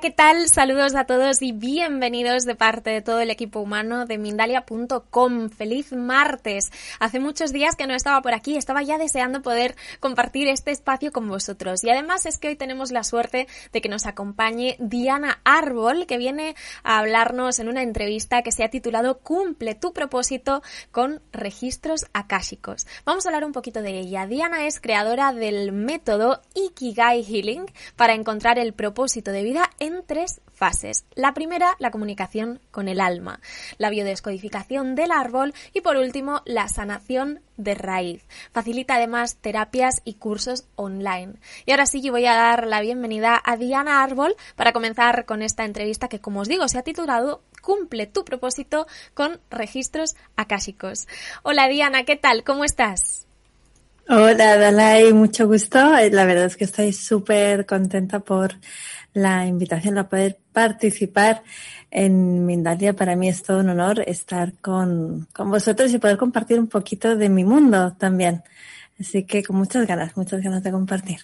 ¿qué tal? Saludos a todos y bienvenidos de parte de todo el equipo humano de Mindalia.com. Feliz martes. Hace muchos días que no estaba por aquí, estaba ya deseando poder compartir este espacio con vosotros. Y además es que hoy tenemos la suerte de que nos acompañe Diana Árbol, que viene a hablarnos en una entrevista que se ha titulado Cumple tu propósito con registros akáshicos. Vamos a hablar un poquito de ella. Diana es creadora del método Ikigai Healing para encontrar el propósito de vida en tres fases. La primera, la comunicación con el alma, la biodescodificación del árbol y por último, la sanación de raíz. Facilita además terapias y cursos online. Y ahora sí, yo voy a dar la bienvenida a Diana Árbol para comenzar con esta entrevista que, como os digo, se ha titulado Cumple tu propósito con registros akáshicos. Hola Diana, ¿qué tal? ¿Cómo estás? Hola Dalai, mucho gusto. La verdad es que estoy súper contenta por la invitación a poder participar en Mindalia. Para mí es todo un honor estar con, con vosotros y poder compartir un poquito de mi mundo también. Así que con muchas ganas, muchas ganas de compartir.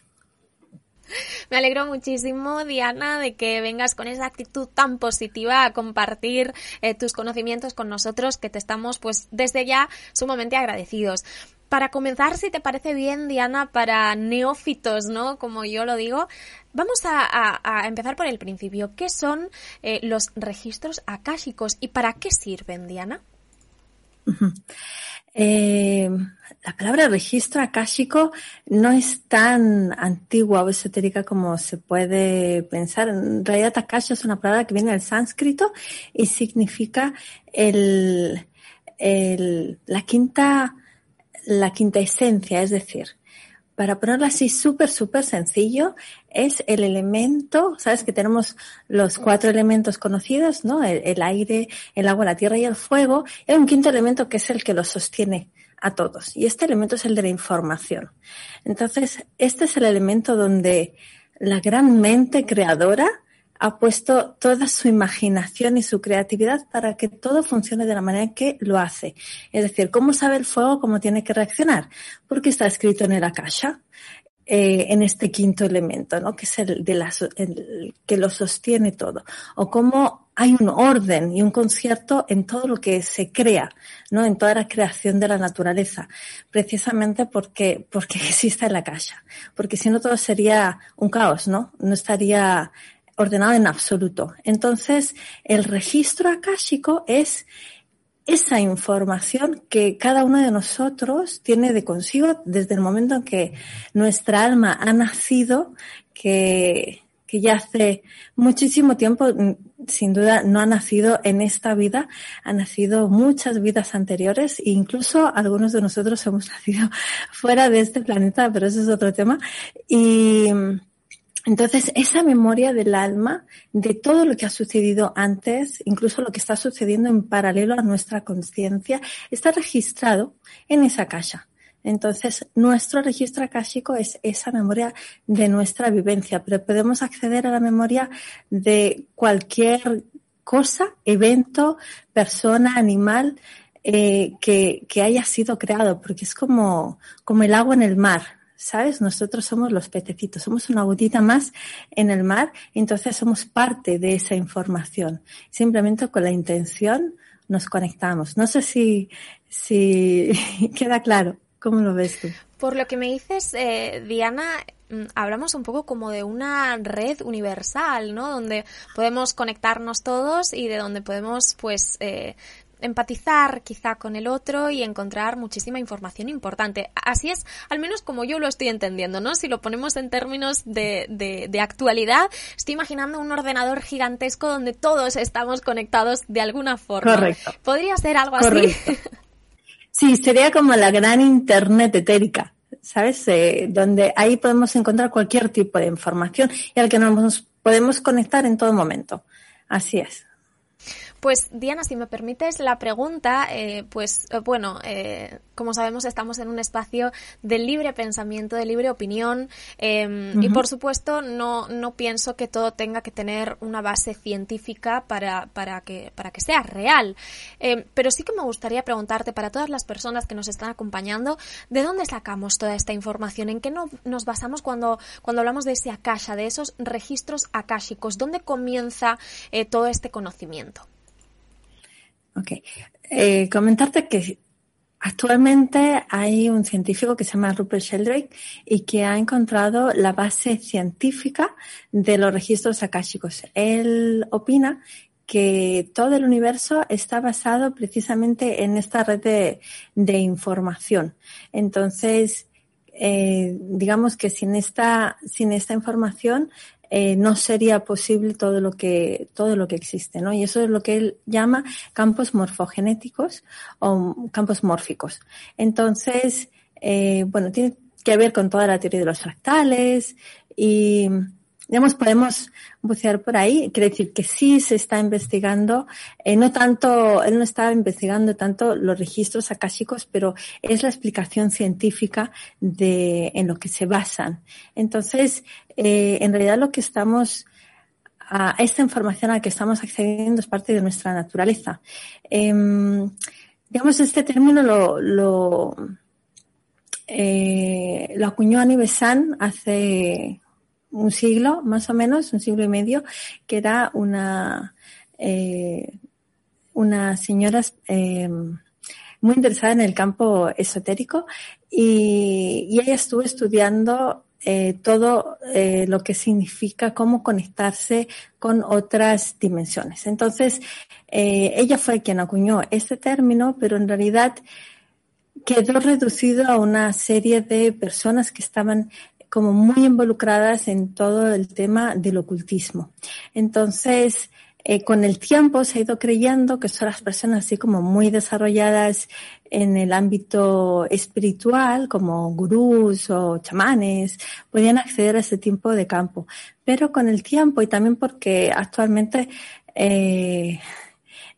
Me alegro muchísimo, Diana, de que vengas con esa actitud tan positiva a compartir eh, tus conocimientos con nosotros, que te estamos, pues, desde ya sumamente agradecidos. Para comenzar, si te parece bien, Diana, para neófitos, ¿no? Como yo lo digo, vamos a, empezar por el principio. ¿Qué son eh, los registros akáshicos y para qué sirven, Diana? Eh, la palabra registro akáshico no es tan antigua o esotérica como se puede pensar. En realidad, akasha es una palabra que viene del sánscrito y significa el, la quinta la quinta esencia, es decir, para ponerlo así súper, súper sencillo, es el elemento, sabes que tenemos los cuatro elementos conocidos, ¿no? El, aire, el agua, la tierra y el fuego. Y hay un quinto elemento que es el que los sostiene a todos. Y este elemento es el de la información. Entonces, este es el elemento donde la gran mente creadora ha puesto toda su imaginación y su creatividad para que todo funcione de la manera que lo hace. Es decir, ¿cómo sabe el fuego cómo tiene que reaccionar? Porque está escrito en el akasha, eh, en este quinto elemento, ¿no? Que es el, de la, el que lo sostiene todo. O cómo hay un orden y un concierto en todo lo que se crea, ¿no? En toda la creación de la naturaleza. Precisamente porque, porque existe el akasha. Porque si no todo sería un caos, ¿no? No estaría ordenado en absoluto. Entonces, el registro akáshico es esa información que cada uno de nosotros tiene de consigo desde el momento en que nuestra alma ha nacido, que, que ya hace muchísimo tiempo, sin duda, no ha nacido en esta vida, ha nacido muchas vidas anteriores e incluso algunos de nosotros hemos nacido fuera de este planeta, pero eso es otro tema. Y, entonces, esa memoria del alma de todo lo que ha sucedido antes, incluso lo que está sucediendo en paralelo a nuestra conciencia, está registrado en esa caja. Entonces, nuestro registro akáshico es esa memoria de nuestra vivencia, pero podemos acceder a la memoria de cualquier cosa, evento, persona, animal eh, que, que haya sido creado, porque es como, como el agua en el mar. ¿Sabes? Nosotros somos los pececitos, somos una gotita más en el mar, entonces somos parte de esa información. Simplemente con la intención nos conectamos. No sé si, si queda claro. ¿Cómo lo ves tú? Por lo que me dices, eh, Diana, mm, hablamos un poco como de una red universal, ¿no? Donde podemos conectarnos todos y de donde podemos, pues, eh, empatizar quizá con el otro y encontrar muchísima información importante. Así es, al menos como yo lo estoy entendiendo, ¿no? Si lo ponemos en términos de, de, actualidad, estoy imaginando un ordenador gigantesco donde todos estamos conectados de alguna forma. Correcto. ¿Podría ser algo así? Sí, sería como la gran internet etérica. ¿Sabes? Eh, donde ahí podemos encontrar cualquier tipo de información y al que nos podemos conectar en todo momento. Así es. Pues Diana, si me permites la pregunta, eh, pues eh, bueno, eh, como sabemos estamos en un espacio de libre pensamiento, de libre opinión em, y por supuesto no, no pienso que todo tenga que tener una base científica para, para, que, para que sea real. Em, pero sí que me gustaría preguntarte para todas las personas que nos están acompañando, ¿de dónde sacamos toda esta información? ¿En qué no, nos basamos cuando, cuando hablamos de ese akasha, de esos registros akáshicos? ¿Dónde comienza todo este conocimiento? Ok. Eh, comentarte que actualmente hay un científico que se llama Rupert Sheldrake y que ha encontrado la base científica de los registros akáshicos. Él opina que todo el universo está basado precisamente en esta red de, información. Entonces, eh, digamos que sin esta, sin esta información eh, no sería posible todo lo que todo lo que existe, ¿no? Y eso es lo que él llama campos morfogenéticos o campos mórficos. Entonces, eh, bueno, tiene que ver con toda la teoría de los fractales y digamos, podemos bucear por ahí. Quiere decir que sí se está investigando, eh, no tanto, él no está investigando tanto los registros akáshicos, pero es la explicación científica de, en lo que se basan. Entonces, eh, en realidad lo que estamos, a esta información a la que estamos accediendo es parte de nuestra naturaleza. Em, digamos, este término lo, lo, eh, acuñó Annie Besant hace un siglo, más o menos, un siglo y medio, que era una, eh, una señora eh, muy interesada en el campo esotérico y, y ella estuvo estudiando eh, todo lo que significa cómo conectarse con otras dimensiones. Entonces, ella fue quien acuñó este término, pero en realidad quedó reducido a una serie de personas que estaban como muy involucradas en todo el tema del ocultismo. Entonces, eh, con el tiempo se ha ido creyendo que son las personas así como muy desarrolladas en el ámbito espiritual, como gurús o chamanes, podían acceder a ese tipo de campo. Pero con el tiempo y también porque actualmente eh,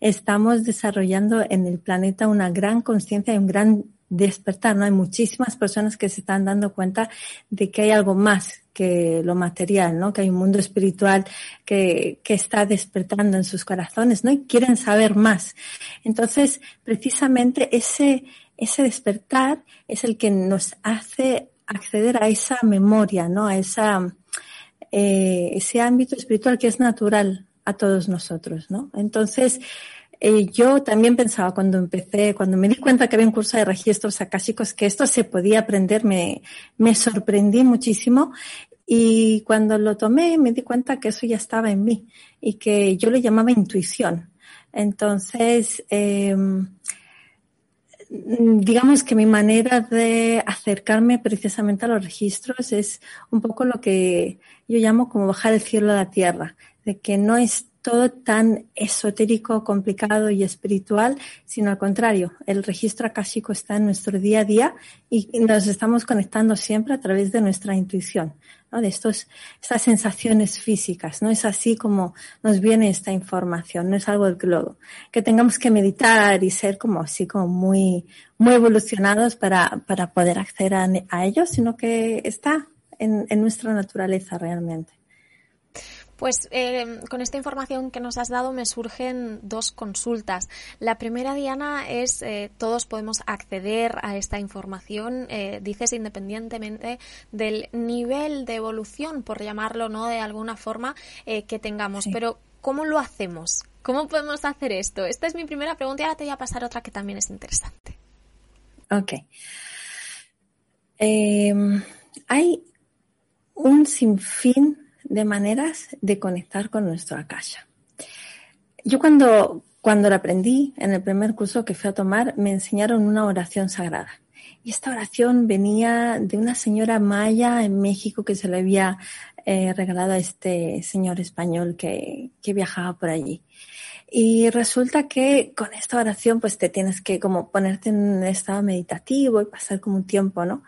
estamos desarrollando en el planeta una gran conciencia y un gran despertar, ¿no? Hay muchísimas personas que se están dando cuenta de que hay algo más que lo material, ¿no? Que hay un mundo espiritual que, que está despertando en sus corazones, ¿no? Y quieren saber más. Entonces, precisamente ese, ese despertar es el que nos hace acceder a esa memoria, ¿no? A esa, eh, ese ámbito espiritual que es natural a todos nosotros, ¿no? Entonces, eh, yo también pensaba cuando empecé, cuando me di cuenta que había un curso de registros acásicos, que esto se podía aprender, me, me sorprendí muchísimo. Y cuando lo tomé, me di cuenta que eso ya estaba en mí y que yo le llamaba intuición. Entonces, eh, digamos que mi manera de acercarme precisamente a los registros es un poco lo que yo llamo como bajar el cielo a la tierra, de que no es todo tan esotérico, complicado y espiritual, sino al contrario, el registro akáshico está en nuestro día a día y nos estamos conectando siempre a través de nuestra intuición, de estos, estas sensaciones físicas. No es así como nos viene esta información, no es algo del globo. Que tengamos que meditar y ser como así, como muy, muy evolucionados para, para poder acceder a, a ello, sino que está en nuestra naturaleza realmente. Pues eh, con esta información que nos has dado me surgen dos consultas. La primera, Diana, es eh, todos podemos acceder a esta información, eh, dices independientemente del nivel de evolución, por llamarlo, ¿no? De alguna forma que tengamos. Pero, ¿cómo lo hacemos? ¿Cómo podemos hacer esto? Esta es mi primera pregunta y ahora te voy a pasar otra que también es interesante. Ok. Em, hay un sinfín de maneras de conectar con nuestro akasha. Yo cuando, cuando la aprendí en el primer curso que fui a tomar, me enseñaron una oración sagrada. Y esta oración venía de una señora maya en México que se le había eh, regalado a este señor español que, que viajaba por allí. Y resulta que con esta oración pues te tienes que como ponerte en un estado meditativo y pasar como un tiempo, ¿no?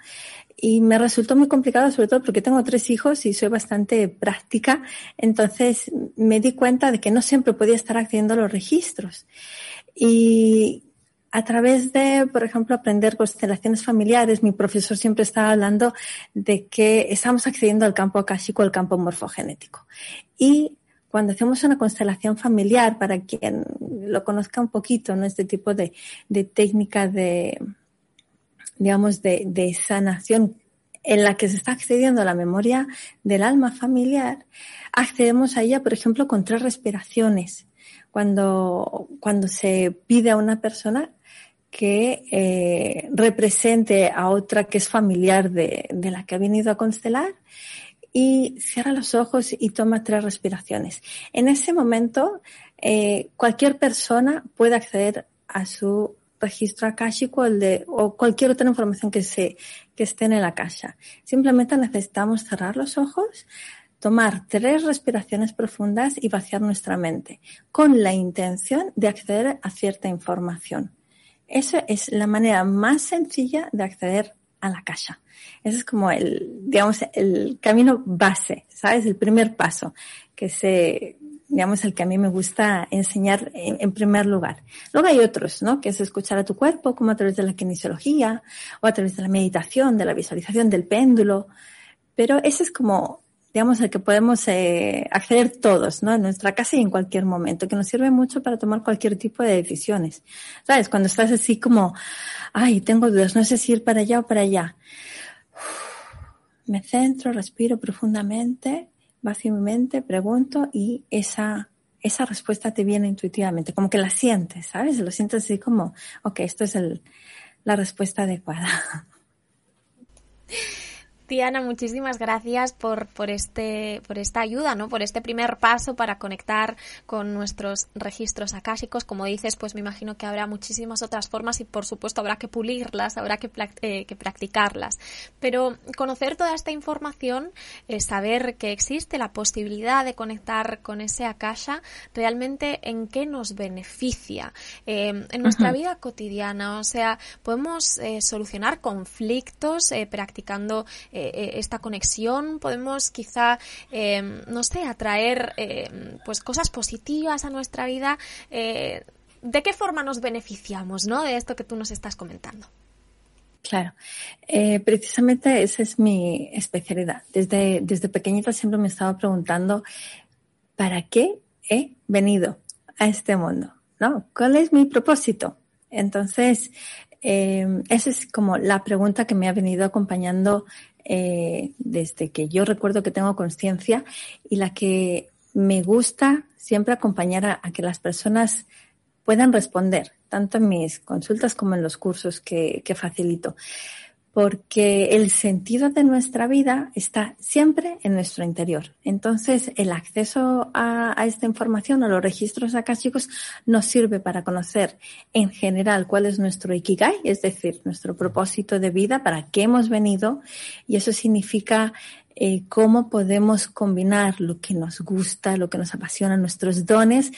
Y me resultó muy complicado, sobre todo porque tengo tres hijos y soy bastante práctica. Entonces me di cuenta de que no siempre podía estar accediendo a los registros. Y a través de, por ejemplo, aprender constelaciones familiares, mi profesor siempre estaba hablando de que estamos accediendo al campo akáshico, al campo morfogenético. Y cuando hacemos una constelación familiar, para quien lo conozca un poquito, ¿no? Este tipo de, de técnica de, digamos, de, de sanación en la que se está accediendo a la memoria del alma familiar, accedemos a ella, por ejemplo, con tres respiraciones. Cuando, cuando se pide a una persona que eh, represente a otra que es familiar de, de, la que ha venido a constelar y cierra los ojos y toma tres respiraciones. En ese momento, eh, cualquier persona puede acceder a su registro akáshico el de, o cualquier otra información que, se, que esté en la caja. Simplemente necesitamos cerrar los ojos, tomar tres respiraciones profundas y vaciar nuestra mente con la intención de acceder a cierta información. Esa es la manera más sencilla de acceder a la caja. Ese es como el, digamos, el camino base, ¿sabes? El primer paso que se, digamos, el que a mí me gusta enseñar en, primer lugar. Luego hay otros, ¿no? Que es escuchar a tu cuerpo, como a través de la kinesiología, o a través de la meditación, de la visualización del péndulo. Pero ese es como digamos, al que podemos eh, acceder todos, ¿no? En nuestra casa y en cualquier momento, que nos sirve mucho para tomar cualquier tipo de decisiones. ¿Sabes? Cuando estás así como, ay, tengo dudas, no sé si ir para allá o para allá. Me centro, respiro profundamente, vacío mi mente, pregunto y esa, esa respuesta te viene intuitivamente, como que la sientes, ¿sabes? Lo sientes así como, ok, esto es el, la respuesta adecuada. Diana, muchísimas gracias por, por, este, por esta ayuda, ¿no? Por este primer paso para conectar con nuestros registros acásicos. Como dices, pues me imagino que habrá muchísimas otras formas y por supuesto habrá que pulirlas, habrá que, eh, que practicarlas. Pero conocer toda esta información, eh, saber que existe la posibilidad de conectar con ese akasha, realmente en qué nos beneficia eh, en nuestra vida cotidiana. O sea, podemos solucionar conflictos practicando eh, eh, esta conexión, podemos quizá, eh, no sé, atraer pues cosas positivas a nuestra vida. ¿De qué forma nos beneficiamos ¿no? de esto que tú nos estás comentando? Claro, precisamente esa es mi especialidad. Desde, desde pequeñita siempre me estaba preguntando, ¿para qué he venido a este mundo? ¿No? ¿Cuál es mi propósito? Entonces, esa es como la pregunta que me ha venido acompañando eh, desde que yo recuerdo que tengo conciencia y la que me gusta siempre acompañar a, a, que las personas puedan responder, tanto en mis consultas como en los cursos que, que facilito porque el sentido de nuestra vida está siempre en nuestro interior. Entonces, el acceso a, esta información, a los registros akáshicos, nos sirve para conocer en general cuál es nuestro ikigai, es decir, nuestro propósito de vida, para qué hemos venido, y eso significa eh, cómo podemos combinar lo que nos gusta, lo que nos apasiona, nuestros dones,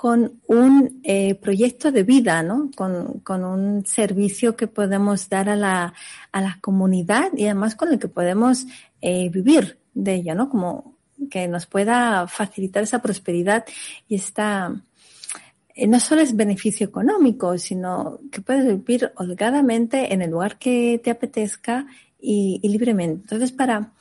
con un eh, proyecto de vida, ¿no? Con, con, un servicio que podemos dar a la, a la comunidad y además con el que podemos eh, vivir de ello, ¿no? Como que nos pueda facilitar esa prosperidad y esta, eh, no solo es beneficio económico, sino que puedes vivir holgadamente en el lugar que te apetezca y, y libremente. Entonces, para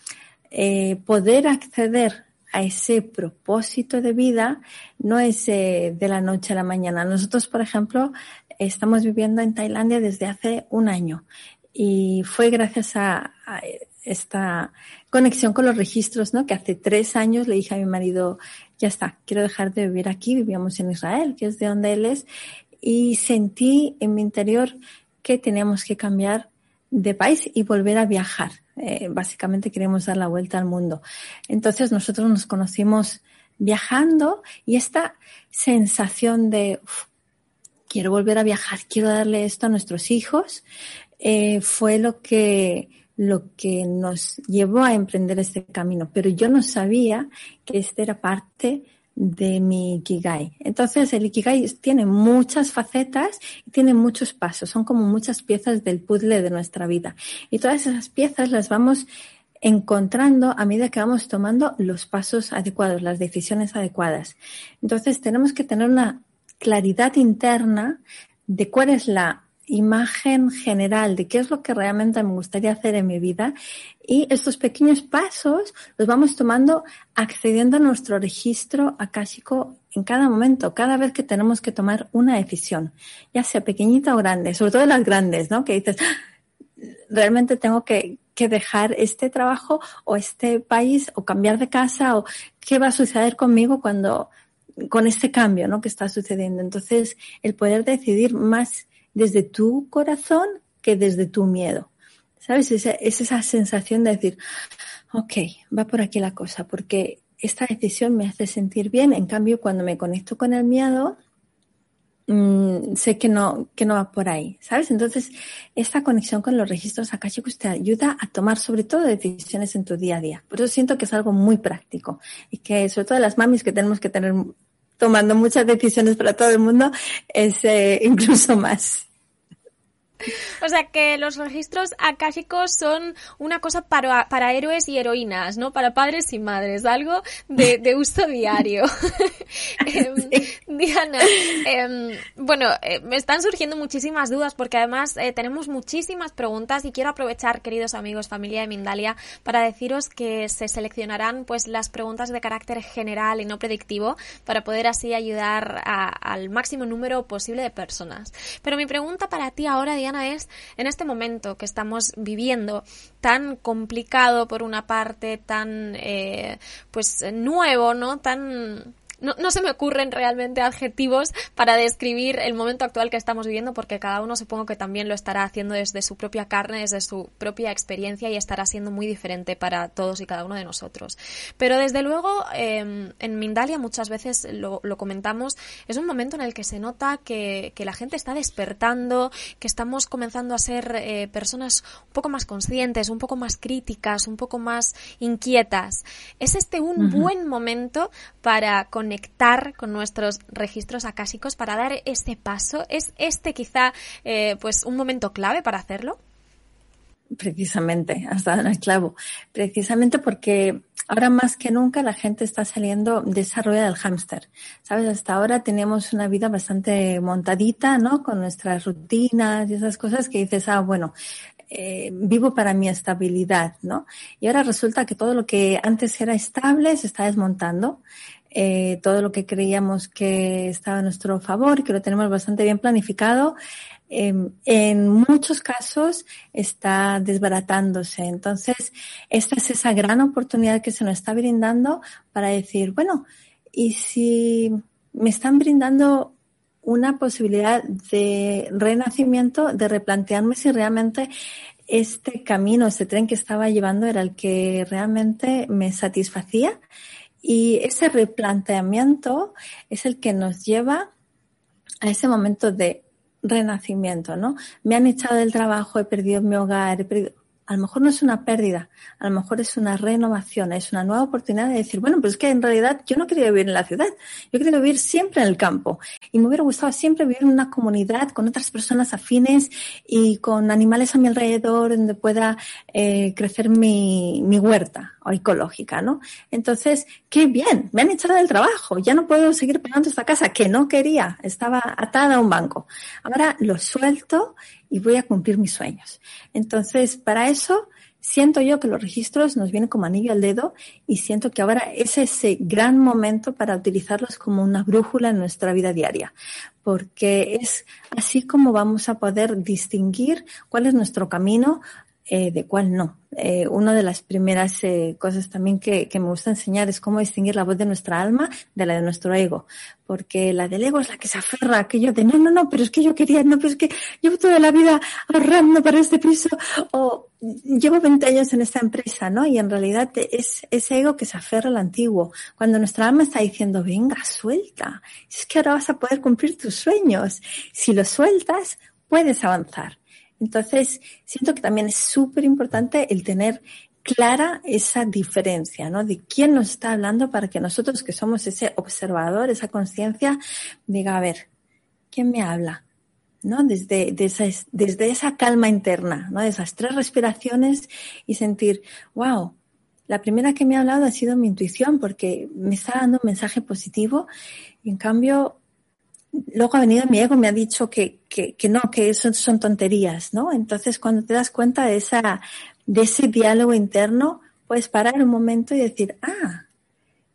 eh, poder acceder a ese propósito de vida no es de la noche a la mañana. Nosotros, por ejemplo, estamos viviendo en Tailandia desde hace un año y fue gracias a, a, esta conexión con los registros, ¿no? Que hace tres años le dije a mi marido, ya está, quiero dejar de vivir aquí, vivíamos en Israel, que es de donde él es, y sentí en mi interior que teníamos que cambiar de país y volver a viajar. Eh, básicamente queremos dar la vuelta al mundo. Entonces nosotros nos conocimos viajando y esta sensación de quiero volver a viajar, quiero darle esto a nuestros hijos, eh, fue lo que, lo que nos llevó a emprender este camino. Pero yo no sabía que este era parte de mi Ikigai. Entonces, el Ikigai tiene muchas facetas y tiene muchos pasos. Son como muchas piezas del puzzle de nuestra vida. Y todas esas piezas las vamos encontrando a medida que vamos tomando los pasos adecuados, las decisiones adecuadas. Entonces, tenemos que tener una claridad interna de cuál es la imagen general de qué es lo que realmente me gustaría hacer en mi vida y estos pequeños pasos los vamos tomando accediendo a nuestro registro akáshico en cada momento, cada vez que tenemos que tomar una decisión, ya sea pequeñita o grande, sobre todo las grandes, ¿no? Que dices, ah, realmente tengo que, que dejar este trabajo o este país o cambiar de casa o qué va a suceder conmigo cuando con este cambio ¿no? que está sucediendo. Entonces, el poder decidir más desde tu corazón que desde tu miedo. ¿Sabes? Es, esa sensación de decir, ok, va por aquí la cosa, porque esta decisión me hace sentir bien. En cambio, cuando me conecto con el miedo, mm, sé que no, que no va por ahí, ¿sabes? Entonces, esta conexión con los registros akashicos te ayuda a tomar sobre todo decisiones en tu día a día. Por eso siento que es algo muy práctico y que sobre todo las mamis que tenemos que tener tomando muchas decisiones para todo el mundo, es eh, incluso más. O sea que los registros akáshicos son una cosa para, para héroes y heroínas, ¿no? Para padres y madres, algo de, uso diario. Em, Diana, em, bueno, eh, me están surgiendo muchísimas dudas porque además eh, tenemos muchísimas preguntas y quiero aprovechar, queridos amigos, familia de Mindalia, para deciros que se seleccionarán pues las preguntas de carácter general y no predictivo para poder así ayudar al máximo número posible de personas. Pero mi pregunta para ti ahora, Diana, es en este momento que estamos viviendo tan complicado por una parte, tan eh, pues nuevo, ¿no? Tan no, no, se me ocurren realmente adjetivos para describir el momento actual que estamos viviendo, porque cada uno supongo que también lo estará haciendo desde su propia carne, desde su propia experiencia y estará siendo muy diferente para todos y cada uno de nosotros. Pero desde luego, em, en Mindalia muchas veces lo, comentamos, es un momento en el que se nota que, la gente está despertando, que estamos comenzando a ser eh, personas un poco más conscientes, un poco más críticas, un poco más inquietas. ¿Es este un buen momento para con conectar con nuestros registros acásicos para dar ese paso? ¿Es este quizá eh, pues un momento clave para hacerlo? Precisamente, hasta en el clavo. Precisamente porque ahora más que nunca la gente está saliendo de esa rueda del hámster. Sabes, hasta ahora teníamos una vida bastante montadita, ¿no? Con nuestras rutinas y esas cosas que dices, ah, bueno, eh, vivo para mi estabilidad, ¿no? Y ahora resulta que todo lo que antes era estable se está desmontando eh, todo lo que creíamos que estaba a nuestro favor, que lo tenemos bastante bien planificado, em, en muchos casos está desbaratándose. Entonces, esta es esa gran oportunidad que se nos está brindando para decir, bueno, ¿y si me están brindando una posibilidad de renacimiento, de replantearme si realmente este camino, este tren que estaba llevando era el que realmente me satisfacía y ese replanteamiento es el que nos lleva a ese momento de renacimiento, ¿no? Me han echado del trabajo, he perdido mi hogar, he perdido a lo mejor no es una pérdida, a lo mejor es una renovación, es una nueva oportunidad de decir, bueno, pues es que en realidad yo no quería vivir en la ciudad, yo quería vivir siempre en el campo y me hubiera gustado siempre vivir en una comunidad con otras personas afines y con animales a mi alrededor donde pueda eh, crecer mi, mi huerta o ecológica, ¿no? Entonces, qué bien, me han echado del trabajo, ya no puedo seguir pagando esta casa que no quería, estaba atada a un banco. Ahora lo suelto y voy a cumplir mis sueños. Entonces, para eso, siento yo que los registros nos vienen como anillo al dedo y siento que ahora es ese gran momento para utilizarlos como una brújula en nuestra vida diaria, porque es así como vamos a poder distinguir cuál es nuestro camino eh, de cuál no. eh, una de las primeras eh, cosas también que, me gusta enseñar es cómo distinguir la voz de nuestra alma de la de nuestro ego. Porque la del ego es la que se aferra a aquello de no, no, no, pero es que yo quería, no, pero es que llevo toda la vida ahorrando para este piso o llevo 20 años en esta empresa, ¿no? Y en realidad es ese ego que se aferra al antiguo. Cuando nuestra alma está diciendo, venga, suelta. Es que ahora vas a poder cumplir tus sueños. Si lo sueltas, puedes avanzar. Entonces, siento que también es súper importante el tener clara esa diferencia, ¿no? De quién nos está hablando para que nosotros que somos ese observador, esa conciencia, diga, a ver, ¿quién me habla? ¿No? Desde, desde, desde esa calma interna, ¿no? De esas tres respiraciones y sentir, wow, la primera que me ha hablado ha sido mi intuición porque me está dando un mensaje positivo y en cambio luego ha venido mi ego me ha dicho que, que, no, que eso son tonterías, ¿no? Entonces, cuando te das cuenta de esa, de ese diálogo interno, puedes parar un momento y decir, ah,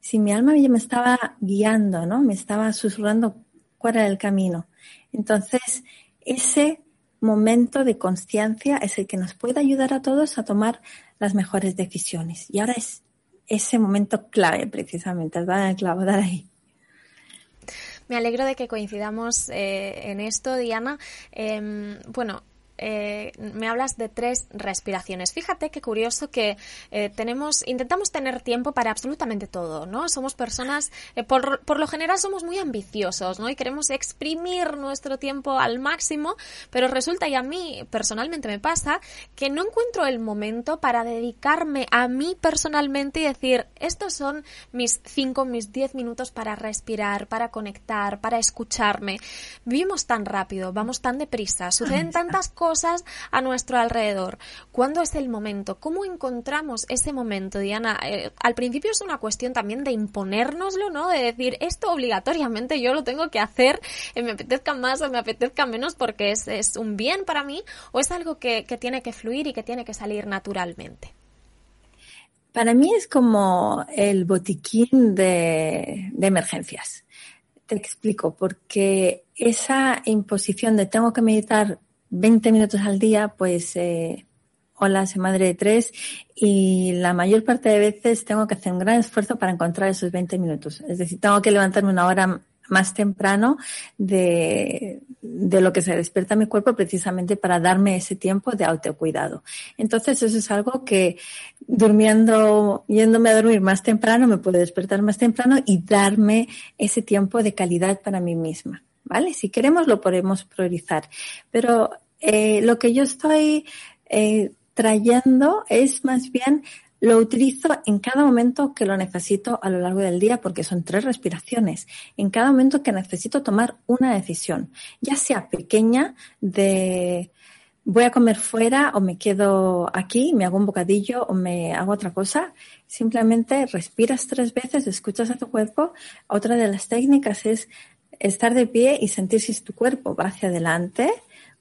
si mi alma ya me estaba guiando, ¿no? Me estaba susurrando cuál era el camino. Entonces, ese momento de conciencia es el que nos puede ayudar a todos a tomar las mejores decisiones. Y ahora es ese momento clave, precisamente, dar el clavo, dar ahí. Me alegro de que coincidamos eh, en esto, Diana. Eh, bueno, eh, me hablas de tres respiraciones. Fíjate qué curioso que eh, tenemos, intentamos tener tiempo para absolutamente todo, ¿no? Somos personas, eh, por, por, lo general somos muy ambiciosos, ¿no? Y queremos exprimir nuestro tiempo al máximo, pero resulta, y a mí personalmente me pasa, que no encuentro el momento para dedicarme a mí personalmente y decir, estos son mis cinco, mis diez minutos para respirar, para conectar, para escucharme. Vivimos tan rápido, vamos tan deprisa, suceden tantas cosas a nuestro alrededor. ¿Cuándo es el momento? ¿Cómo encontramos ese momento, Diana? Eh, al principio es una cuestión también de imponérnoslo, ¿no? De decir, esto obligatoriamente yo lo tengo que hacer, eh, me apetezca más o me apetezca menos porque es, es un bien para mí, o es algo que, que tiene que fluir y que tiene que salir naturalmente. Para mí es como el botiquín de, de, emergencias. Te explico, porque esa imposición de tengo que meditar 20 minutos al día, pues eh, hola, soy madre de tres y la mayor parte de veces tengo que hacer un gran esfuerzo para encontrar esos 20 minutos. Es decir, tengo que levantarme una hora más temprano de, de lo que se despierta mi cuerpo precisamente para darme ese tiempo de autocuidado. Entonces eso es algo que durmiendo, yéndome a dormir más temprano, me puedo despertar más temprano y darme ese tiempo de calidad para mí misma. ¿Vale? Si queremos lo podemos priorizar. Pero eh, lo que yo estoy eh, trayendo es más bien lo utilizo en cada momento que lo necesito a lo largo del día porque son tres respiraciones. En cada momento que necesito tomar una decisión, ya sea pequeña de voy a comer fuera o me quedo aquí, me hago un bocadillo o me hago otra cosa. Simplemente respiras tres veces, escuchas a tu cuerpo. Otra de las técnicas es estar de pie y sentir si tu cuerpo va hacia adelante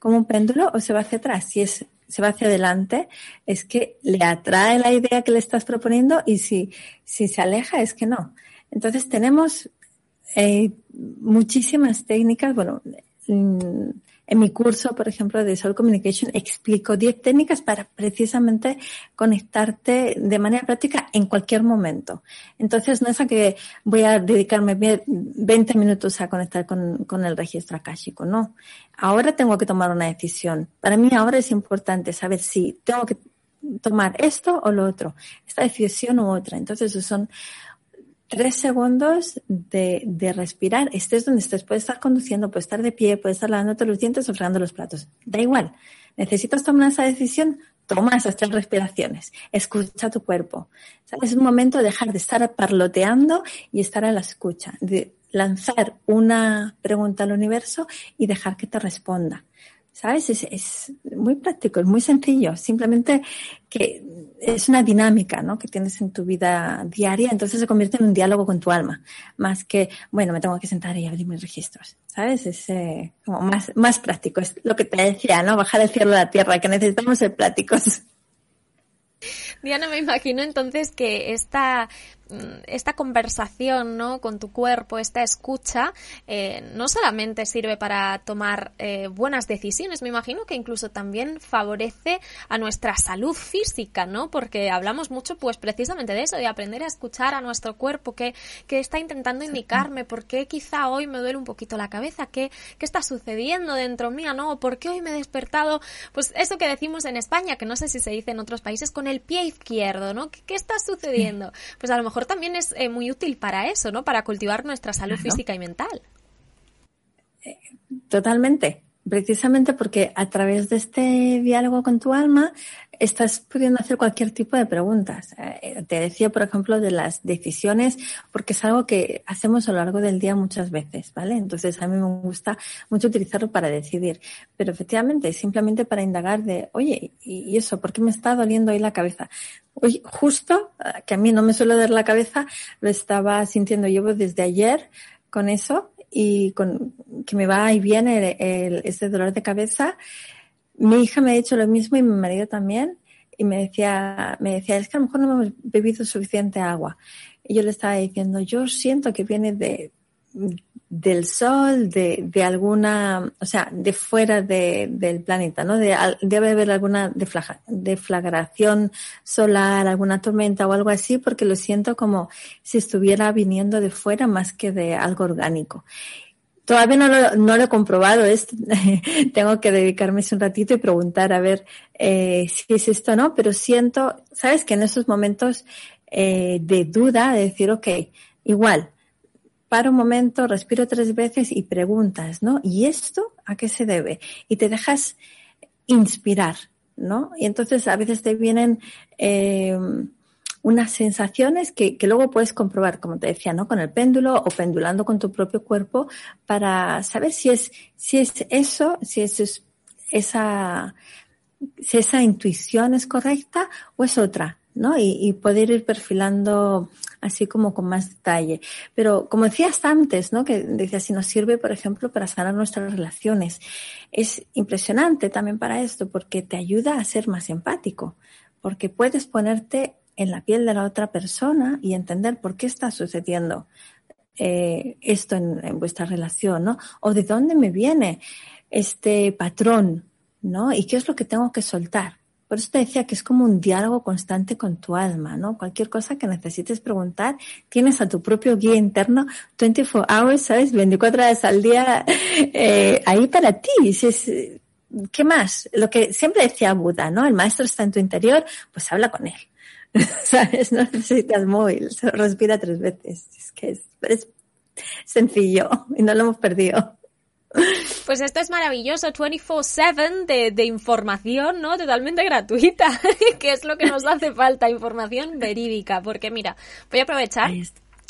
como un péndulo o se va hacia atrás. Si es, se va hacia adelante, es que le atrae la idea que le estás proponiendo y si, si se aleja, es que no. Entonces tenemos eh, muchísimas técnicas, bueno, mm, en mi curso, por ejemplo, de Soul Communication, explico 10 técnicas para precisamente conectarte de manera práctica en cualquier momento. Entonces, no es a que voy a dedicarme 20 minutos a conectar con, el registro akáshico, no. Ahora tengo que tomar una decisión. Para mí ahora es importante saber si tengo que tomar esto o lo otro, esta decisión u otra. Entonces, son tres segundos de, de, respirar, estés donde estés, puedes estar conduciendo, puedes estar de pie, puedes estar lavándote los dientes o fregando los platos. Da igual. ¿Necesitas tomar esa decisión? Toma esas tres respiraciones. Escucha tu cuerpo. Es un momento de dejar de estar parloteando y estar a la escucha, de lanzar una pregunta al universo y dejar que te responda. ¿Sabes? Es, es, muy práctico, es muy sencillo. Simplemente que es una dinámica, ¿no? Que tienes en tu vida diaria, entonces se convierte en un diálogo con tu alma. Más que, bueno, me tengo que sentar y abrir mis registros. ¿Sabes? Es eh, como más, más práctico. Es lo que te decía, ¿no? Bajar el cielo a la tierra, que necesitamos ser prácticos. Diana, me imagino entonces que esta esta conversación ¿no? con tu cuerpo, esta escucha, eh, no solamente sirve para tomar eh, buenas decisiones, me imagino que incluso también favorece a nuestra salud física, ¿no? Porque hablamos mucho, pues precisamente de eso, de aprender a escuchar a nuestro cuerpo, que, que está intentando indicarme, por qué quizá hoy me duele un poquito la cabeza, qué, qué está sucediendo dentro mía, ¿no? ¿Por qué hoy me he despertado? Pues eso que decimos en España, que no sé si se dice en otros países, con el pie izquierdo, ¿no? ¿Qué, qué está sucediendo? Pues a lo mejor también es eh, muy útil para eso, ¿no? Para cultivar nuestra salud física y mental. Eh, totalmente. Precisamente porque a través de este diálogo con tu alma estás pudiendo hacer cualquier tipo de preguntas. Eh, te decía, por ejemplo, de las decisiones, porque es algo que hacemos a lo largo del día muchas veces, ¿vale? Entonces a mí me gusta mucho utilizarlo para decidir. Pero efectivamente, simplemente para indagar de, oye, ¿y eso? ¿Por qué me está doliendo ahí la cabeza? Oye, justo, que a mí no me suele dar la cabeza, lo estaba sintiendo yo desde ayer con eso y con que me va y viene el, este dolor de cabeza. Mi hija me ha dicho lo mismo y mi marido también. Y me decía, me decía, es que a lo mejor no hemos bebido suficiente agua. Y yo le estaba diciendo, yo siento que viene de, del sol, de, de alguna, o sea, de fuera de, del planeta, ¿no? De, debe haber alguna deflagración solar, alguna tormenta o algo así, porque lo siento como si estuviera viniendo de fuera más que de algo orgánico. Todavía no lo, he comprobado, esto. tengo que dedicarme un ratito y preguntar a ver eh, si es esto o no, pero siento, sabes que en esos momentos eh, de duda, de decir, ok, igual, para un momento, respiro tres veces y preguntas, ¿no? ¿Y esto a qué se debe? Y te dejas inspirar, ¿no? Y entonces a veces te vienen eh, unas sensaciones que, que, luego puedes comprobar, como te decía, ¿no? Con el péndulo o pendulando con tu propio cuerpo para saber si es, si es eso, si es esa, si esa intuición es correcta o es otra, ¿no? Y, y poder ir perfilando así como con más detalle. Pero como decías antes, ¿no? Que decías, si nos sirve, por ejemplo, para sanar nuestras relaciones. Es impresionante también para esto porque te ayuda a ser más empático, porque puedes ponerte en la piel de la otra persona y entender por qué está sucediendo eh, esto en, vuestra relación, ¿no? O de dónde me viene este patrón, ¿no? Y qué es lo que tengo que soltar. Por eso te decía que es como un diálogo constante con tu alma, ¿no? Cualquier cosa que necesites preguntar, tienes a tu propio guía interno 24 hours, ¿sabes? 24 horas al día eh, ahí para ti. ¿Qué más? Lo que siempre decía Buda, ¿no? El maestro está en tu interior, pues habla con él. ¿Sabes? No necesitas móvil, respira tres veces. Es que es, es sencillo y no lo hemos perdido. Pues esto es maravilloso, 24/7 de, de información, ¿no? Totalmente gratuita, que es lo que nos hace falta, información verídica, porque mira, voy a aprovechar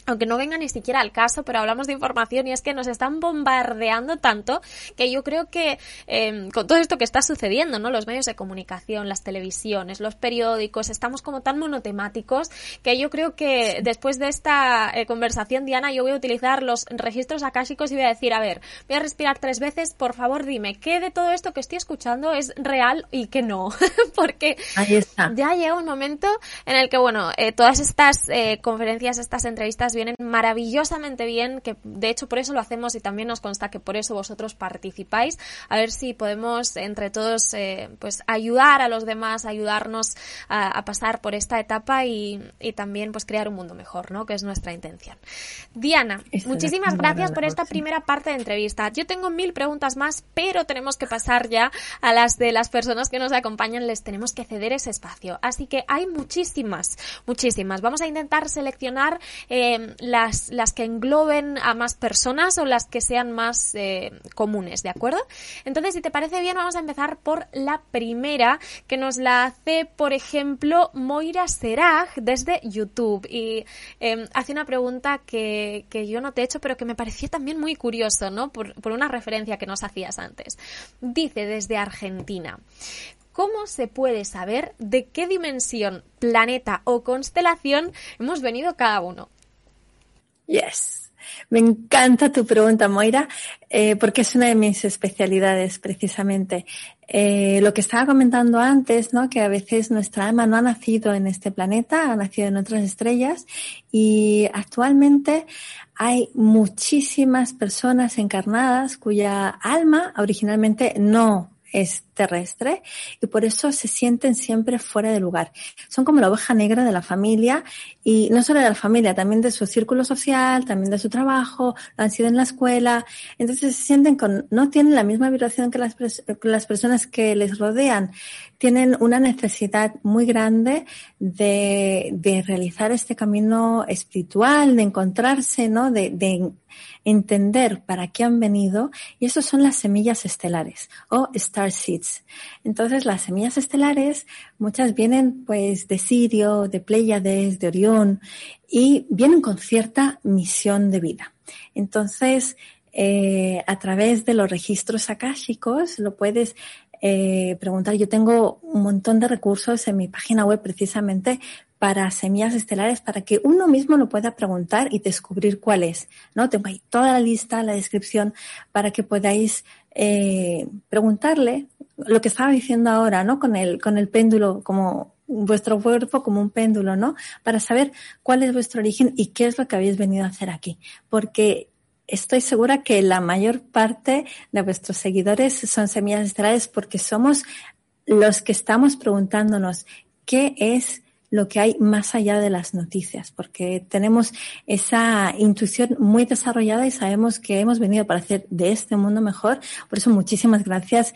aunque no venga ni siquiera al caso, pero hablamos de información y es que nos están bombardeando tanto que yo creo que eh, con todo esto que está sucediendo, ¿no? Los medios de comunicación, las televisiones, los periódicos, estamos como tan monotemáticos que yo creo que después de esta eh, conversación, Diana, yo voy a utilizar los registros akáshicos y voy a decir, a ver, voy a respirar tres veces, por favor dime, ¿qué de todo esto que estoy escuchando es real y qué no? Porque ya llega un momento en el que, bueno, eh, todas estas eh, conferencias, estas entrevistas vienen maravillosamente bien, que de hecho por eso lo hacemos y también nos consta que por eso vosotros participáis, a ver si podemos entre todos eh, pues ayudar a los demás, ayudarnos a, pasar por esta etapa y, también pues crear un mundo mejor, ¿no? Que es nuestra intención. Diana, muchísimas gracias por esta primera parte de entrevista. Yo tengo mil preguntas más, pero tenemos que pasar ya a las de las personas que nos acompañan, les tenemos que ceder ese espacio. Así que hay muchísimas, muchísimas. Vamos a intentar seleccionar eh, las, que engloben a más personas o las que sean más eh, comunes, ¿de acuerdo? Entonces, si te parece bien, vamos a empezar por la primera, que nos la hace, por ejemplo, Moira Serag desde YouTube. Y em, hace una pregunta que, yo no te he hecho, pero que me pareció también muy curioso, ¿no? Por, por una referencia que nos hacías antes. Dice desde Argentina. ¿Cómo se puede saber de qué dimensión, planeta o constelación hemos venido cada uno? Yes. Me encanta tu pregunta, Moira, eh, porque es una de mis especialidades, precisamente. eh, lo que estaba comentando antes, ¿no? Que a veces nuestra alma no ha nacido en este planeta, ha nacido en otras estrellas y actualmente hay muchísimas personas encarnadas cuya alma originalmente no es terrestre y por eso se sienten siempre fuera de lugar. Son como la oveja negra de la familia y no solo de la familia, también de su círculo social, también de su trabajo, lo han sido en la escuela. Entonces se sienten con, no tienen la misma vibración que las, las personas que les rodean. Tienen una necesidad muy grande de, de realizar este camino espiritual, de encontrarse, ¿no? De, de entender para qué han venido y eso son las semillas estelares o star seeds. Entonces las semillas estelares muchas vienen pues de Sirio, de Pléyades, de Orión y vienen con cierta misión de vida. Entonces eh, a través de los registros akáshicos lo puedes eh, preguntar. Yo tengo un montón de recursos en mi página web precisamente para semillas estelares para que uno mismo lo pueda preguntar y descubrir cuál es. ¿no? Tengo ahí toda la lista, la descripción para que podáis eh, preguntarle lo que estaba diciendo ahora, ¿no? Con el, con el péndulo como vuestro cuerpo como un péndulo, ¿no? Para saber cuál es vuestro origen y qué es lo que habéis venido a hacer aquí. Porque estoy segura que la mayor parte de vuestros seguidores son semillas estelares porque somos los que estamos preguntándonos qué es lo que hay más allá de las noticias, porque tenemos esa intuición muy desarrollada y sabemos que hemos venido para hacer de este mundo mejor. Por eso muchísimas gracias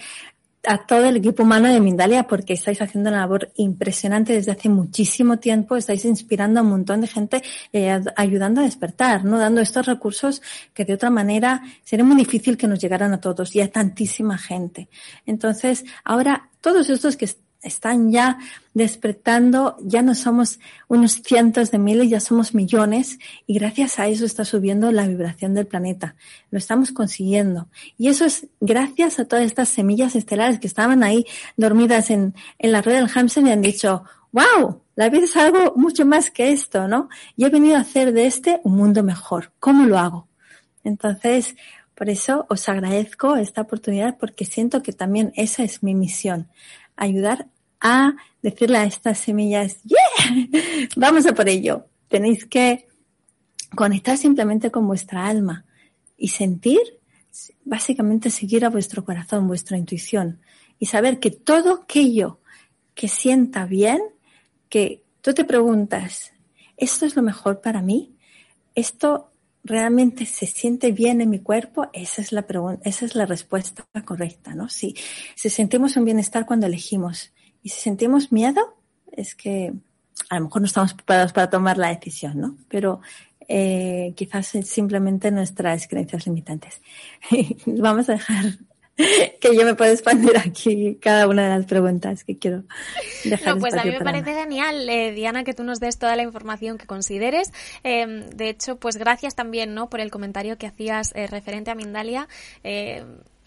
a todo el equipo humano de Mindalia porque estáis haciendo una labor impresionante desde hace muchísimo tiempo, estáis inspirando a un montón de gente y ayudando a despertar, ¿no? Dando estos recursos que de otra manera sería muy difícil que nos llegaran a todos y a tantísima gente. Entonces, ahora todos estos que están ya despertando, ya no somos unos cientos de miles, ya somos millones y gracias a eso está subiendo la vibración del planeta. Lo estamos consiguiendo. Y eso es gracias a todas estas semillas estelares que estaban ahí dormidas en, en la rueda del Hamsen y han dicho, wow, la vida es algo mucho más que esto, ¿no? Y he venido a hacer de este un mundo mejor. ¿Cómo lo hago? Entonces, por eso os agradezco esta oportunidad porque siento que también esa es mi misión ayudar a decirle a estas semillas, yeah, vamos a por ello. Tenéis que conectar simplemente con vuestra alma y sentir, básicamente seguir a vuestro corazón, vuestra intuición y saber que todo aquello que sienta bien, que tú te preguntas, ¿esto es lo mejor para mí? ¿Esto realmente se siente bien en mi cuerpo? Esa es la pregunta, esa es la respuesta correcta, ¿no? Si, si sentimos un bienestar cuando elegimos y si sentimos miedo, es que a lo mejor no estamos preparados para tomar la decisión, ¿no? Pero eh, quizás simplemente nuestras creencias limitantes. Vamos a dejar que yo me pueda expandir aquí cada una de las preguntas que quiero dejar. No, pues a mí me parece genial, eh, Diana, que tú nos des toda la información que consideres. Eh, de hecho, pues gracias también, ¿no? Por el comentario que hacías eh, referente a Mindalia.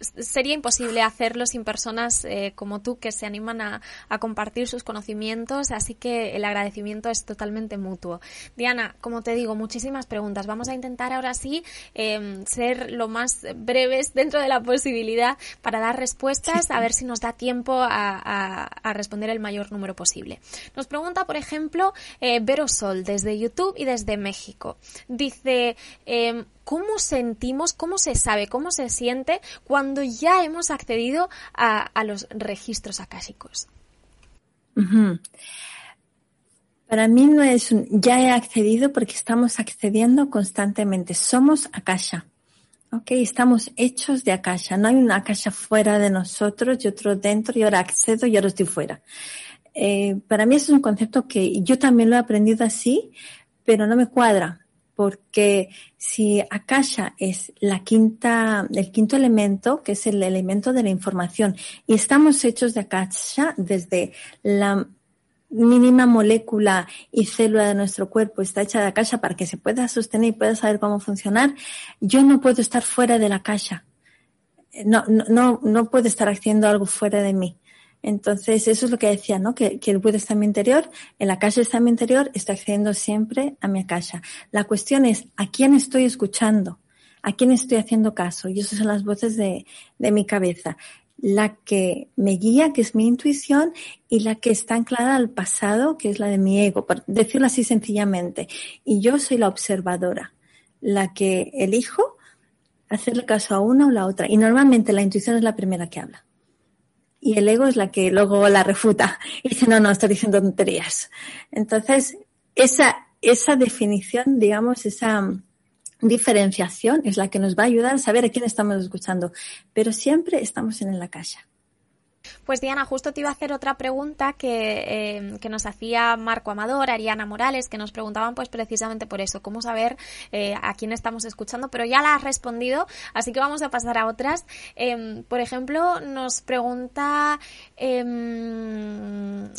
Sería imposible hacerlo sin personas eh, como tú que se animan a, compartir sus conocimientos, así que el agradecimiento es totalmente mutuo. Diana, como te digo, muchísimas preguntas. Vamos a intentar ahora sí em, ser lo más breves dentro de la posibilidad para dar respuestas, a ver si nos da tiempo a, responder el mayor número posible. Nos pregunta, por ejemplo, eh, Vero Sol desde YouTube y desde México. Dice, em, cómo sentimos, cómo se sabe, cómo se siente cuando ya hemos accedido a, los registros akáshicos. Para mí no es un ya he accedido porque estamos accediendo constantemente. Somos akasha. ¿ok? Estamos hechos de akasha. No hay una akasha fuera de nosotros y otro dentro y ahora accedo y ahora estoy fuera. Eh, para mí es un concepto que yo también lo he aprendido así, pero no me cuadra porque si Akasha es la quinta, el quinto elemento, que es el elemento de la información, y estamos hechos de Akasha desde la mínima molécula y célula de nuestro cuerpo está hecha de Akasha para que se pueda sostener y pueda saber cómo funcionar, yo no puedo estar fuera de la Akasha. No, no, no, no puedo estar haciendo algo fuera de mí. Entonces, eso es lo que decía, ¿no? Que, el Buda está en mi interior, en la casa está en mi interior, estoy accediendo siempre a mi casa. La cuestión es, ¿a quién estoy escuchando? ¿A quién estoy haciendo caso? Y esas son las voces de, de mi cabeza. la que me guía, que es mi intuición, y la que está anclada al pasado, que es la de mi ego, por decirlo así sencillamente. Y yo soy la observadora, la que elijo hacerle caso a una o la otra. Y normalmente la intuición es la primera que habla. Y el ego es la que luego la refuta y dice, no, no, estoy diciendo tonterías. Entonces, esa, esa definición, digamos, esa, diferenciación es la que nos va a ayudar a saber a quién estamos escuchando, pero siempre estamos en la calle. Pues Diana, justo te iba a hacer otra pregunta que, eh, que, nos hacía Marco Amador, Ariana Morales, que nos preguntaban pues precisamente por eso, cómo saber eh, a quién estamos escuchando, pero ya la has respondido, así que vamos a pasar a otras. Em, por ejemplo, nos pregunta, wow, em,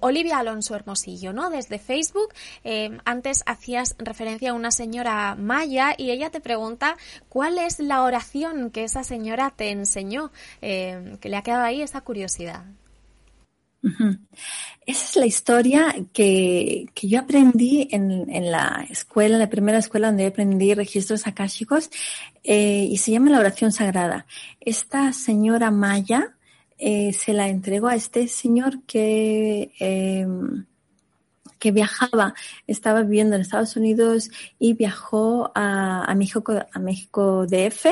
Olivia Alonso Hermosillo, ¿no? Desde Facebook, em, antes hacías referencia a una señora maya y ella te pregunta cuál es la oración que esa señora te enseñó, que le ha quedado ahí esa curiosidad. Esa es la historia que, yo aprendí en, la escuela, la primera escuela donde aprendí registros akáshicos, eh, y se llama la oración sagrada. Esta señora Maya eh, se la entregó a este señor que eh, que viajaba, estaba viviendo en Estados Unidos y viajó a, México, a México DF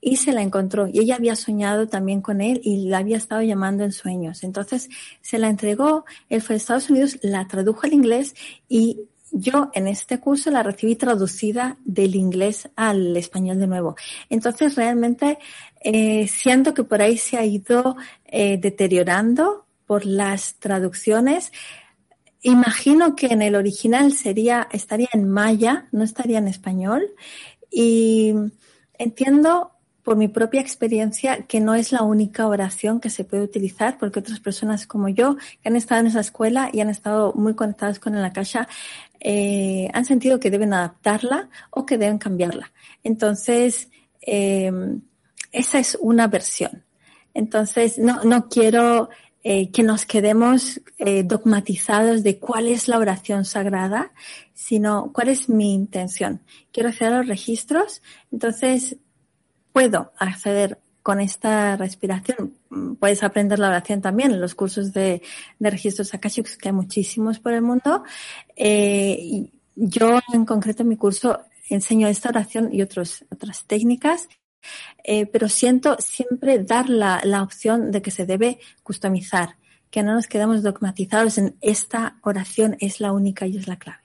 y se la encontró. Y ella había soñado también con él y la había estado llamando en sueños. Entonces se la entregó, él fue a Estados Unidos, la tradujo al inglés y yo en este curso la recibí traducida del inglés al español de nuevo. Entonces realmente eh, siento que por ahí se ha ido eh, deteriorando por las traducciones. Imagino que en el original sería, estaría en maya, no estaría en español. Y entiendo por mi propia experiencia que no es la única oración que se puede utilizar, porque otras personas como yo, que han estado en esa escuela y han estado muy conectadas con la caja, eh, han sentido que deben adaptarla o que deben cambiarla. Entonces, eh, esa es una versión. Entonces, no, no quiero eh, que nos quedemos eh, dogmatizados de cuál es la oración sagrada, sino cuál es mi intención. Quiero hacer los registros, entonces puedo acceder con esta respiración. Puedes aprender la oración también en los cursos de, de registros akashicos, que hay muchísimos por el mundo. Eh, yo en concreto en mi curso enseño esta oración y otros, otras técnicas eh, pero siento siempre dar la, la opción de que se debe customizar, que no nos quedemos dogmatizados en esta oración es la única y es la clave.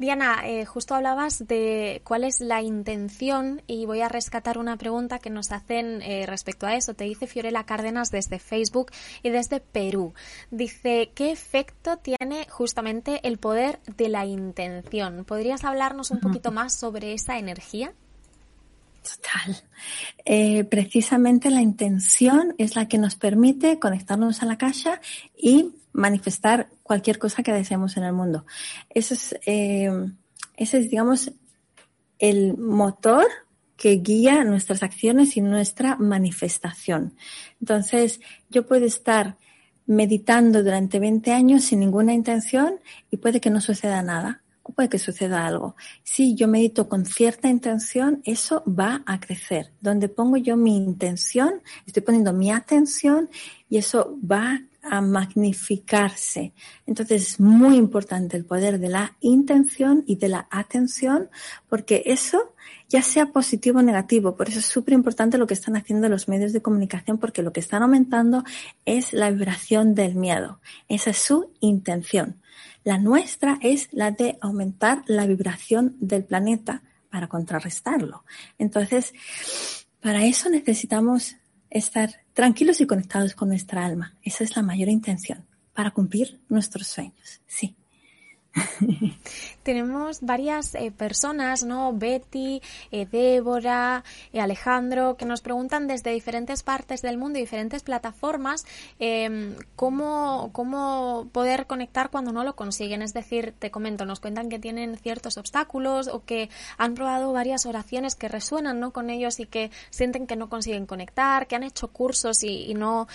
Diana, eh, justo hablabas de cuál es la intención y voy a rescatar una pregunta que nos hacen eh, respecto a eso. Te dice Fiorella Cárdenas desde Facebook y desde Perú. Dice, ¿qué efecto tiene justamente el poder de la intención? ¿Podrías hablarnos un poquito más sobre esa energía? Total. Eh, precisamente la intención es la que nos permite conectarnos a la caja y manifestar cualquier cosa que deseemos en el mundo. Eso es, eh, ese es, digamos, el motor que guía nuestras acciones y nuestra manifestación. Entonces, yo puedo estar meditando durante 20 años sin ninguna intención y puede que no suceda nada puede que suceda algo. Si yo medito con cierta intención, eso va a crecer. Donde pongo yo mi intención, estoy poniendo mi atención y eso va a magnificarse. Entonces es muy importante el poder de la intención y de la atención porque eso ya sea positivo o negativo. Por eso es súper importante lo que están haciendo los medios de comunicación porque lo que están aumentando es la vibración del miedo. Esa es su intención. La nuestra es la de aumentar la vibración del planeta para contrarrestarlo. Entonces, para eso necesitamos estar tranquilos y conectados con nuestra alma. Esa es la mayor intención, para cumplir nuestros sueños. Sí. Tenemos varias eh, personas, ¿no? Betty, eh, Débora, eh, Alejandro, que nos preguntan desde diferentes partes del mundo y diferentes plataformas em, cómo, cómo poder conectar cuando no lo consiguen. Es decir, te comento, nos cuentan que tienen ciertos obstáculos o que han probado varias oraciones que resuenan ¿no? con ellos y que sienten que no consiguen conectar, que han hecho cursos y, no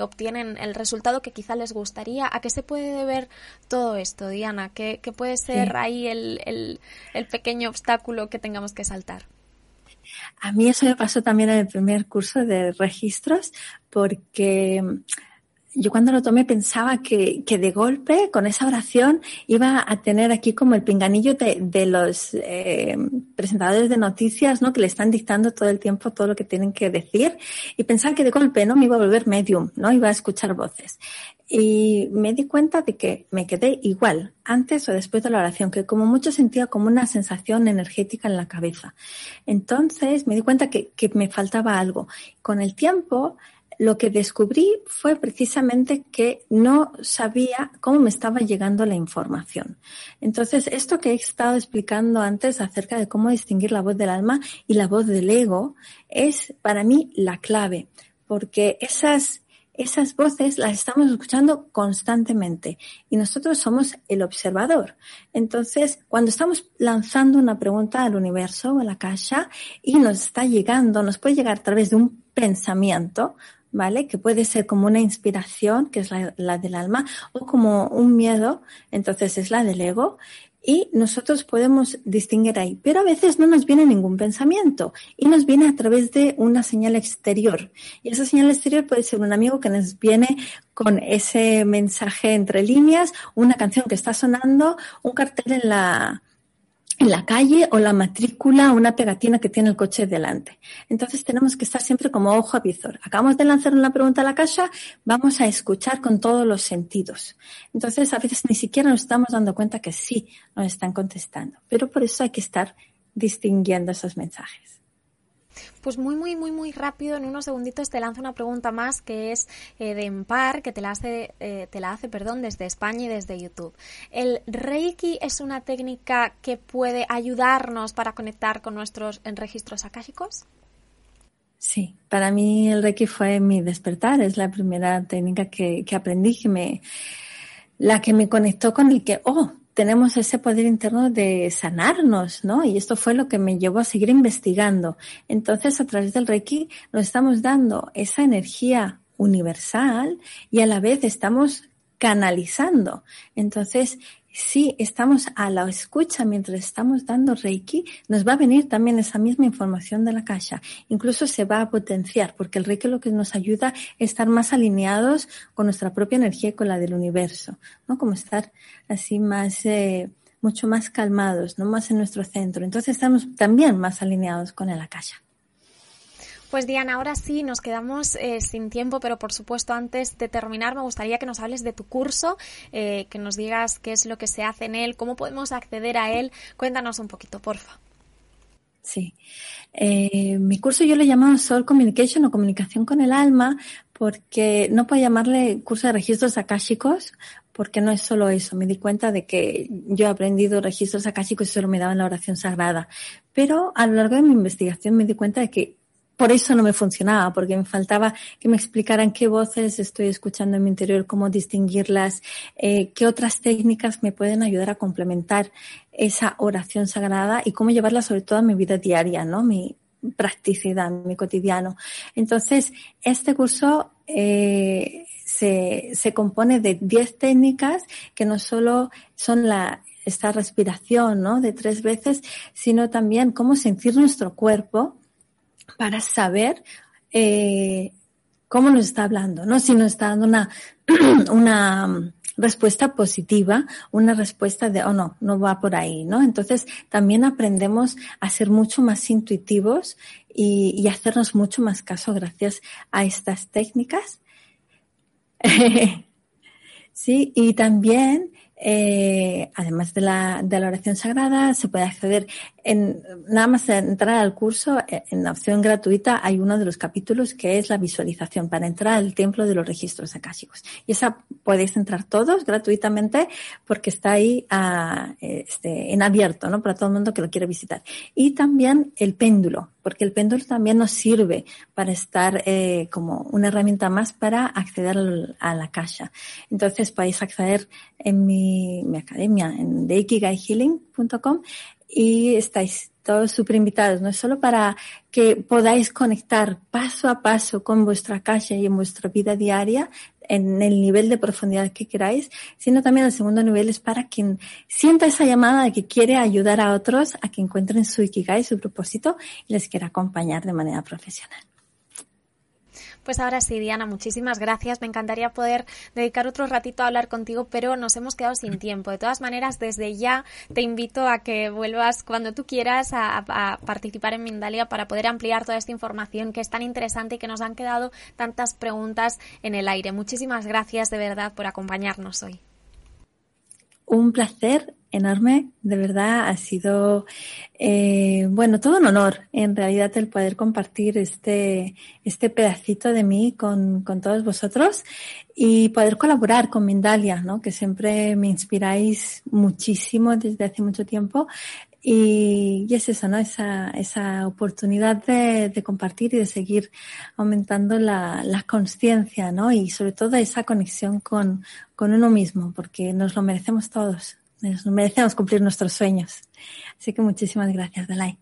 obtienen el resultado que quizá les gustaría. ¿A qué se puede deber todo esto, Diana? ¿Qué, puede ser ahí el, el, pequeño obstáculo que tengamos que saltar? A mí eso me pasó también en el primer curso de registros porque yo cuando lo tomé pensaba que, que, de golpe con esa oración iba a tener aquí como el pinganillo de, de los eh, presentadores de noticias, ¿no? Que le están dictando todo el tiempo todo lo que tienen que decir y pensaba que de golpe, ¿no? Me iba a volver medium, ¿no? Iba a escuchar voces. Y me di cuenta de que me quedé igual antes o después de la oración, que como mucho sentía como una sensación energética en la cabeza. Entonces me di cuenta que, que me faltaba algo. Con el tiempo, lo que descubrí fue precisamente que no sabía cómo me estaba llegando la información. Entonces, esto que he estado explicando antes acerca de cómo distinguir la voz del alma y la voz del ego es para mí la clave, porque esas esas voces las estamos escuchando constantemente y nosotros somos el observador. Entonces, cuando estamos lanzando una pregunta al universo o a la caja y nos está llegando, nos puede llegar a través de un pensamiento, ¿vale? Que puede ser como una inspiración, que es la, del alma, o como un miedo, entonces es la del ego. Y nosotros podemos distinguir ahí, pero a veces no nos viene ningún pensamiento y nos viene a través de una señal exterior. Y esa señal exterior puede ser un amigo que nos viene con ese mensaje entre líneas, una canción que está sonando, un cartel en la, en la calle o la matrícula, una pegatina que tiene el coche delante. Entonces tenemos que estar siempre como ojo a visor. Acabamos de lanzar una pregunta a la casa, vamos a escuchar con todos los sentidos. Entonces a veces ni siquiera nos estamos dando cuenta que sí nos están contestando, pero por eso hay que estar distinguiendo esos mensajes. Pues muy, muy, muy, muy rápido, en unos segunditos te lanzo una pregunta más que es eh, de Empar, que te la hace, eh, te la hace, perdón, desde España y desde YouTube. ¿El Reiki es una técnica que puede ayudarnos para conectar con nuestros registros akáshicos? Sí, para mí el Reiki fue mi despertar, es la primera técnica que, que aprendí, que me, la que me conectó con el que, oh, tenemos ese poder interno de sanarnos, ¿no? Y esto fue lo que me llevó a seguir investigando. Entonces, a través del Reiki nos estamos dando esa energía universal y a la vez estamos canalizando. Entonces, si estamos a la escucha mientras estamos dando Reiki, nos va a venir también esa misma información de la caja. Incluso se va a potenciar, porque el Reiki lo que nos ayuda es estar más alineados con nuestra propia energía y con la del universo, ¿no? Como estar así más, eh, mucho más calmados, ¿no? Más en nuestro centro. Entonces estamos también más alineados con el Akasha. Pues Diana, ahora sí, nos quedamos eh, sin tiempo, pero por supuesto antes de terminar me gustaría que nos hables de tu curso, eh, que nos digas qué es lo que se hace en él, cómo podemos acceder a él. Cuéntanos un poquito, porfa. Sí. Eh, mi curso yo le llamado Soul Communication o Comunicación con el Alma porque no puedo llamarle curso de registros akáshicos porque no es solo eso. Me di cuenta de que yo he aprendido registros akáshicos y solo me daban la oración sagrada. Pero a lo largo de mi investigación me di cuenta de que por eso no me funcionaba, porque me faltaba que me explicaran qué voces estoy escuchando en mi interior, cómo distinguirlas, eh, qué otras técnicas me pueden ayudar a complementar esa oración sagrada y cómo llevarla sobre todo a mi vida diaria, ¿no? Mi practicidad, mi cotidiano. Entonces, este curso eh, se, se compone de 10 técnicas que no solo son la, esta respiración, ¿no? De tres veces, sino también cómo sentir nuestro cuerpo, para saber eh, cómo nos está hablando, ¿no? Si nos está dando una, una respuesta positiva, una respuesta de, oh no, no va por ahí, ¿no? Entonces también aprendemos a ser mucho más intuitivos y, hacernos mucho más caso gracias a estas técnicas. sí, y también eh, además de la, de la oración sagrada, se puede acceder en, nada más entrar al curso, eh, en la opción gratuita hay uno de los capítulos que es la visualización para entrar al templo de los registros akáshicos. Y esa podéis entrar todos gratuitamente porque está ahí a, este, en abierto, ¿no? Para todo el mundo que lo quiere visitar. Y también el péndulo, porque el péndulo también nos sirve para estar eh, como una herramienta más para acceder a la caja. Entonces podéis acceder en mi, mi academia, en deikigaihealing.com y estáis todos súper invitados, no es solo para que podáis conectar paso a paso con vuestra calle y en vuestra vida diaria, en el nivel de profundidad que queráis, sino también el segundo nivel es para quien sienta esa llamada de que quiere ayudar a otros a que encuentren su ikigai, su propósito y les quiera acompañar de manera profesional. Pues ahora sí, Diana, muchísimas gracias. Me encantaría poder dedicar otro ratito a hablar contigo, pero nos hemos quedado sin tiempo. De todas maneras, desde ya te invito a que vuelvas cuando tú quieras a, participar en Mindalia para poder ampliar toda esta información que es tan interesante y que nos han quedado tantas preguntas en el aire. Muchísimas gracias de verdad por acompañarnos hoy. Un placer enorme, de verdad ha sido, eh, bueno, todo un honor en realidad el poder compartir este, este pedacito de mí con, todos vosotros y poder colaborar con Mindalia, ¿no? que siempre me inspiráis muchísimo desde hace mucho tiempo y, es eso, ¿no? Esa, esa oportunidad de, compartir y de seguir aumentando la, conciencia, ¿no? Y sobre todo esa conexión con, con uno mismo, porque nos lo merecemos todos. Merecemos cumplir nuestros sueños. Así que muchísimas gracias, Dalai.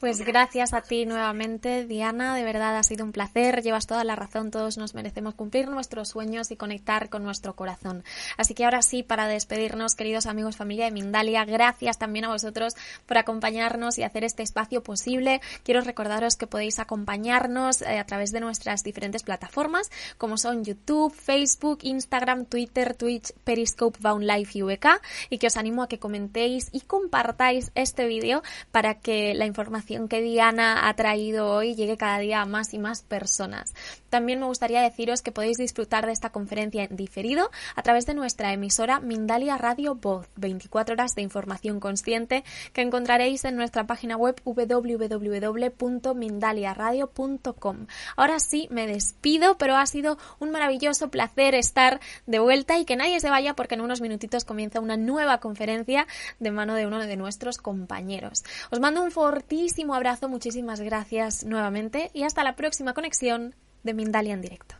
Pues gracias a ti nuevamente, Diana. De verdad ha sido un placer. Llevas toda la razón. Todos nos merecemos cumplir nuestros sueños y conectar con nuestro corazón. Así que ahora sí, para despedirnos, queridos amigos, familia de Mindalia, gracias también a vosotros por acompañarnos y hacer este espacio posible. Quiero recordaros que podéis acompañarnos eh, a través de nuestras diferentes plataformas, como son YouTube, Facebook, Instagram, Twitter, Twitch, Periscope, Bound Life y VK, y que os animo a que comentéis y compartáis este vídeo para que la información que Diana ha traído hoy llegue cada día a más y más personas. También me gustaría deciros que podéis disfrutar de esta conferencia en diferido a través de nuestra emisora Mindalia Radio Voz, 24 horas de información consciente que encontraréis en nuestra página web www.mindaliaradio.com. Ahora sí, me despido, pero ha sido un maravilloso placer estar de vuelta y que nadie se vaya porque en unos minutitos comienza una nueva conferencia de mano de uno de nuestros compañeros. Os mando un fortísimo abrazo, muchísimas gracias nuevamente y hasta la próxima conexión de Mindalia en directo.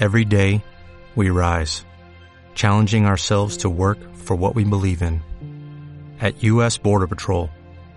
Every day, we rise, challenging ourselves to work for what we believe in. At U.S. Border Patrol,